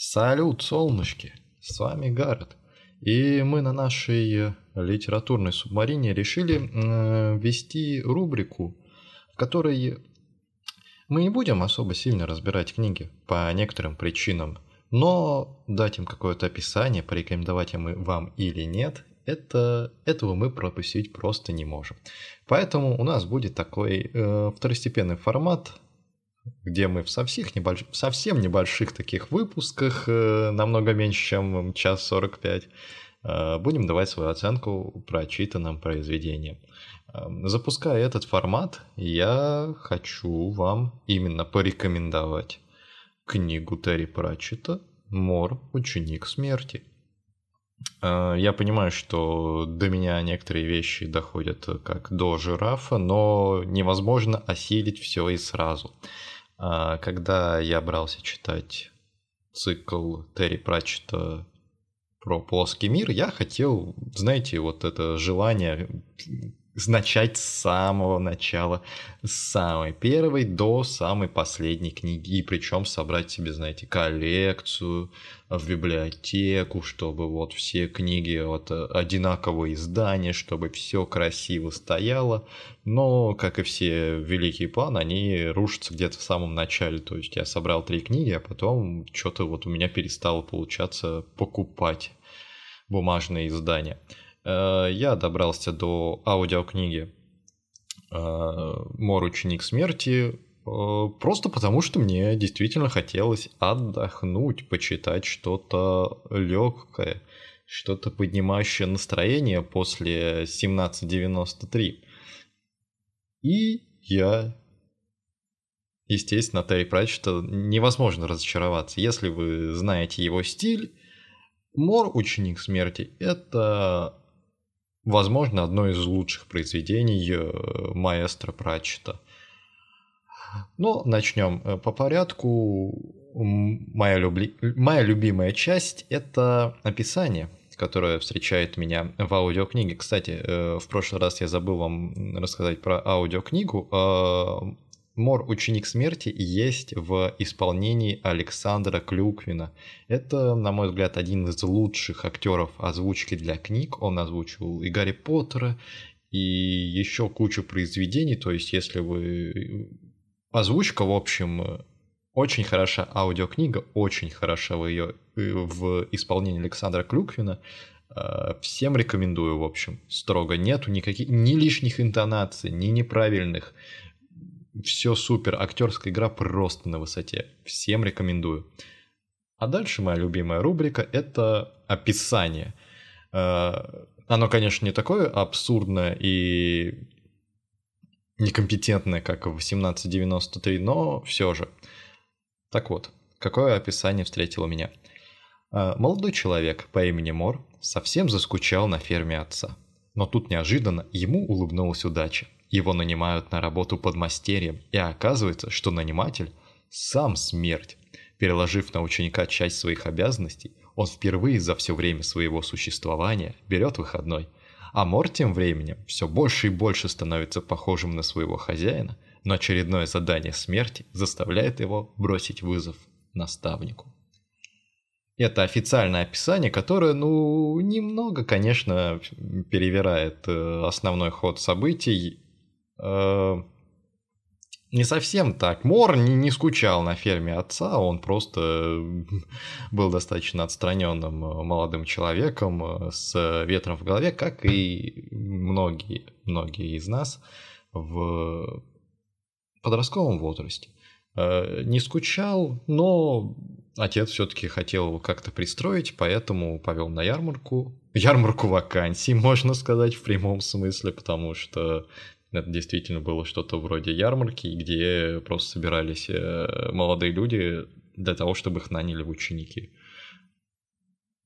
Салют, солнышки! С вами Гаррет. И мы на нашей литературной субмарине решили э, рубрику, в которой мы не будем особо сильно разбирать книги по некоторым причинам, но дать им какое-то описание, порекомендовать им вам или нет, это, этого мы пропустить просто не можем. Поэтому у нас будет такой э, второстепенный формат, где мы в совсем, небольш... в совсем небольших таких выпусках, э, намного меньше, чем час 45, э, будем давать свою оценку прочитанным произведениям. Э, запуская этот формат, я хочу вам именно порекомендовать книгу Терри Пратчета «Мор. Ученик смерти». Э, я понимаю, что до меня некоторые вещи доходят как до жирафа, но невозможно осилить все и сразу. Э, когда я брался читать цикл Терри Пратчета про плоский мир, я хотел, знаете, вот это желание начать с самого начала, с самой первой до самой последней книги, и причем собрать себе, знаете, коллекцию в библиотеку, чтобы вот все книги вот одинакового издания, чтобы все красиво стояло, но, как и все великие планы, они рушатся где-то в самом начале, то есть я собрал три книги, а потом что-то вот у меня перестало получаться покупать бумажные издания. Э, я добрался до аудиокниги э, «Мор. Ученик смерти» э, просто потому, что мне действительно хотелось отдохнуть, почитать что-то легкое, что-то поднимающее настроение после 1793. И я естественно, Терри Пратчета невозможно разочароваться. Если вы знаете его стиль, Мор «Ученик смерти» — это возможно, одно из лучших произведений э, маэстро Пратчета. Ну, начнем э, по порядку. Моя, любли... Моя любимая часть – это описание, которое встречает меня в аудиокниге. Кстати, э, в прошлый раз я забыл вам рассказать про аудиокнигу. Мор «Ученик смерти» есть в исполнении Александра Клюквина. Это, на мой взгляд, один из лучших актеров озвучки для книг. Он озвучивал и Гарри Поттера, и еще кучу произведений. То есть, если вы... Озвучка, в общем, очень хороша. Аудиокнига очень хороша в ее в исполнении Александра Клюквина. Э, всем рекомендую, в общем, строго. Нету никаких ни лишних интонаций, ни неправильных все супер, актерская игра просто на высоте. Всем рекомендую. А дальше моя любимая рубрика – это описание. Э, оно, конечно, не такое абсурдное и некомпетентное, как в 1893, но все же. Так вот, какое описание встретило меня? Э, молодой человек по имени Мор совсем заскучал на ферме отца. Но тут неожиданно ему улыбнулась удача. Его нанимают на работу под мастерьем, и оказывается, что наниматель – сам смерть. Переложив на ученика часть своих обязанностей, он впервые за все время своего существования берет выходной. А Мор тем временем все больше и больше становится похожим на своего хозяина, но очередное задание смерти заставляет его бросить вызов наставнику. Это официальное описание, которое, ну, немного, конечно, перевирает э, основной ход событий не совсем так. Мор не, не скучал на ферме отца, он просто был достаточно отстраненным э, молодым человеком э, с ветром в голове, как и многие, многие из нас в подростковом возрасте. Не скучал, но отец все-таки хотел его как-то пристроить, поэтому повел на ярмарку. Ярмарку вакансий, можно сказать, в прямом смысле, потому что это действительно было что-то вроде ярмарки, где просто собирались э, молодые люди для того, чтобы их наняли в ученики.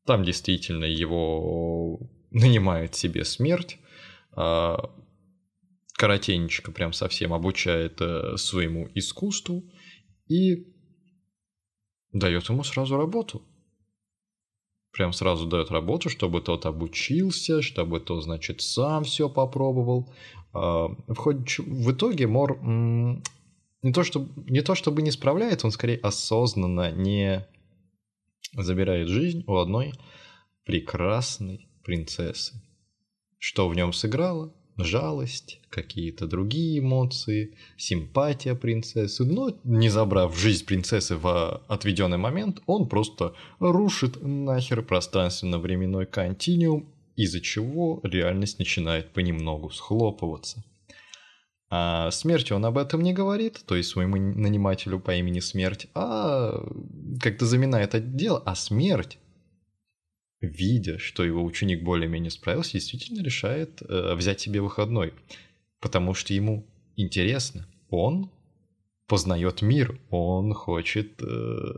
Там действительно его нанимает себе смерть, а коротенечко прям совсем обучает э, своему искусству и дает ему сразу работу. Прям сразу дает работу, чтобы тот обучился, чтобы тот, значит, сам все попробовал. А, в, ходе, в итоге Мор не то, чтобы, не то чтобы не справляется, он скорее осознанно не забирает жизнь у одной прекрасной принцессы. Что в нем сыграло? Жалость, какие-то другие эмоции, симпатия принцессы. Но не забрав жизнь принцессы в отведенный момент, он просто рушит нахер пространственно-временной континуум, из-за чего реальность начинает понемногу схлопываться. А смерти он об этом не говорит, то есть своему нанимателю по имени Смерть, а как-то заминает это дело, а Смерть видя, что его ученик более-менее справился, действительно решает э, взять себе выходной, потому что ему интересно. Он познает мир, он хочет э,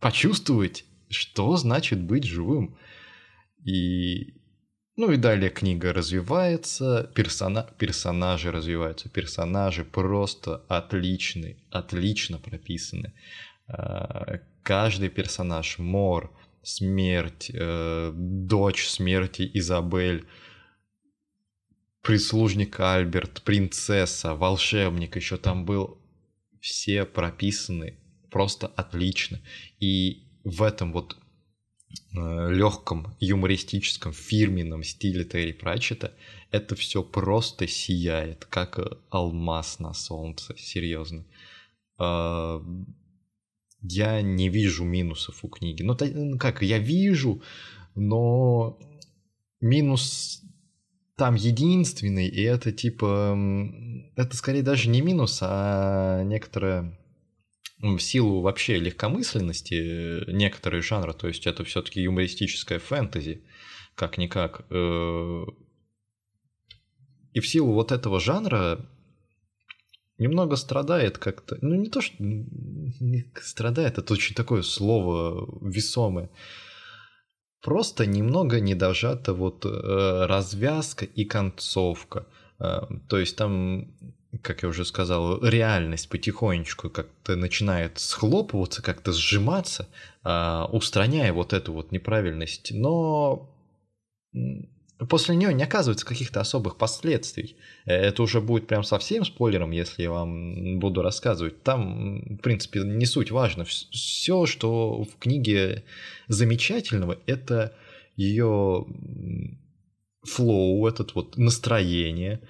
почувствовать, что значит быть живым. И ну и далее книга развивается, персона... персонажи развиваются, персонажи просто отличны, отлично прописаны. Э, каждый персонаж, Мор, смерть, э, дочь смерти Изабель, прислужник Альберт, принцесса, волшебник еще там был. Все прописаны просто отлично. И в этом вот легком, юмористическом, фирменном стиле Терри Пратчета это все просто сияет, как алмаз на солнце, серьезно. Э, я не вижу минусов у книги. Ну, ну, как, я вижу, но минус там единственный, и это типа... Это скорее даже не минус, а некоторая в силу вообще легкомысленности некоторые жанры, то есть это все-таки юмористическая фэнтези, как-никак. Э, и в силу вот этого жанра немного страдает как-то. Ну, не то, что страдает, это очень такое слово весомое. Просто немного недожата вот э, развязка и концовка. Э, то есть там, как я уже сказал, реальность потихонечку как-то начинает схлопываться, как-то сжиматься, э, устраняя вот эту вот неправильность. Но после нее не оказывается каких-то особых последствий. Э, это уже будет прям совсем спойлером, если я вам буду рассказывать. Там, в принципе, не суть важно. Все, что в книге замечательного, это ее флоу, этот вот настроение,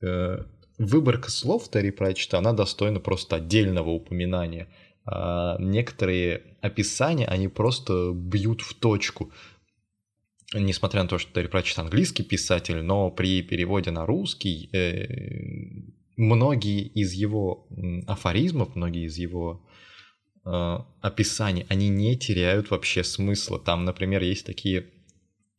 э, выборка слов Терри Пратчета, она достойна просто отдельного упоминания. А некоторые описания, они просто бьют в точку несмотря на то, что Терри Пратчетт английский писатель, но при переводе на русский э, многие из его афоризмов, многие из его э, описаний, они не теряют вообще смысла. Там, например, есть такие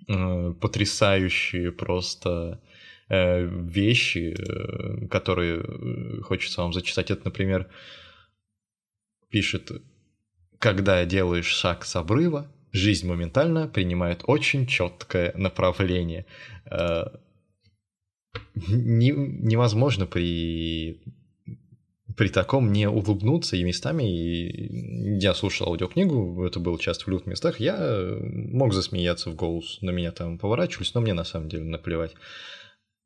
э, потрясающие просто вещи, э, которые э, хочется вам зачитать. Это, например, пишет, когда делаешь шаг с обрыва, жизнь моментально принимает очень четкое направление. Э, не, невозможно при при таком не улыбнуться и местами, и я слушал аудиокнигу, это было часто в любых местах, я мог засмеяться в голос, на меня там поворачивались, но мне на самом деле наплевать.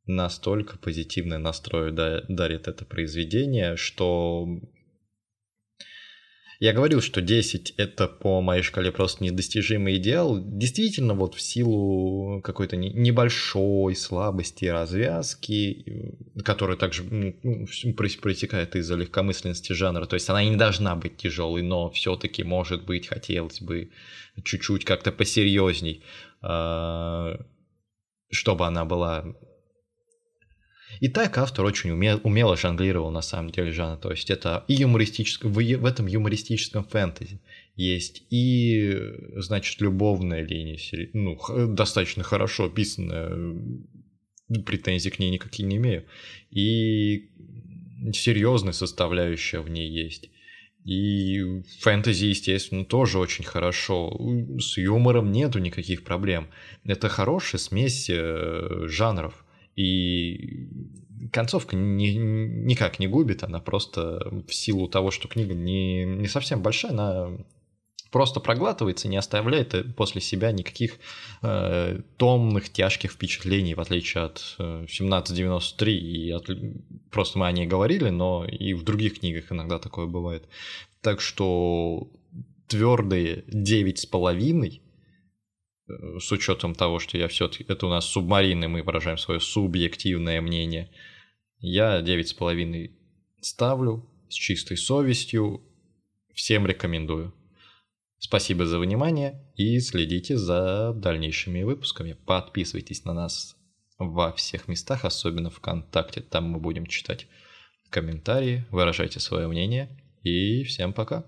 Настолько позитивный настрой дарит это произведение, что я говорил, что 10 это по моей шкале просто недостижимый идеал. Действительно, вот в силу какой-то небольшой слабости развязки, которая также ну, протекает из-за легкомысленности жанра, то есть она не должна быть тяжелой, но все-таки, может быть, хотелось бы чуть-чуть как-то посерьезней, а, чтобы она была и так автор очень умело, умело жонглировал на самом деле жанр. То есть это и юмористическое, в, в этом юмористическом фэнтези есть и, значит, любовная линия, ну, достаточно хорошо описанная, претензий к ней никаких не имею. И серьезная составляющая в ней есть. И фэнтези, естественно, тоже очень хорошо. С юмором нету никаких проблем. Это хорошая смесь э, жанров. И концовка ни, никак не губит, она просто в силу того, что книга не, не совсем большая, она просто проглатывается, не оставляет э, после себя никаких э, томных, тяжких впечатлений, в отличие от э, 1793, и от, просто мы о ней говорили, но и в других книгах иногда такое бывает. Так что твердые 9,5, э, с учетом того, что я все-таки... Это у нас субмарины, мы выражаем свое субъективное мнение. Я 9,5 ставлю с чистой совестью. Всем рекомендую. Спасибо за внимание и следите за дальнейшими выпусками. Подписывайтесь на нас во всех местах, особенно ВКонтакте. Там мы будем читать комментарии, выражайте свое мнение. И всем пока.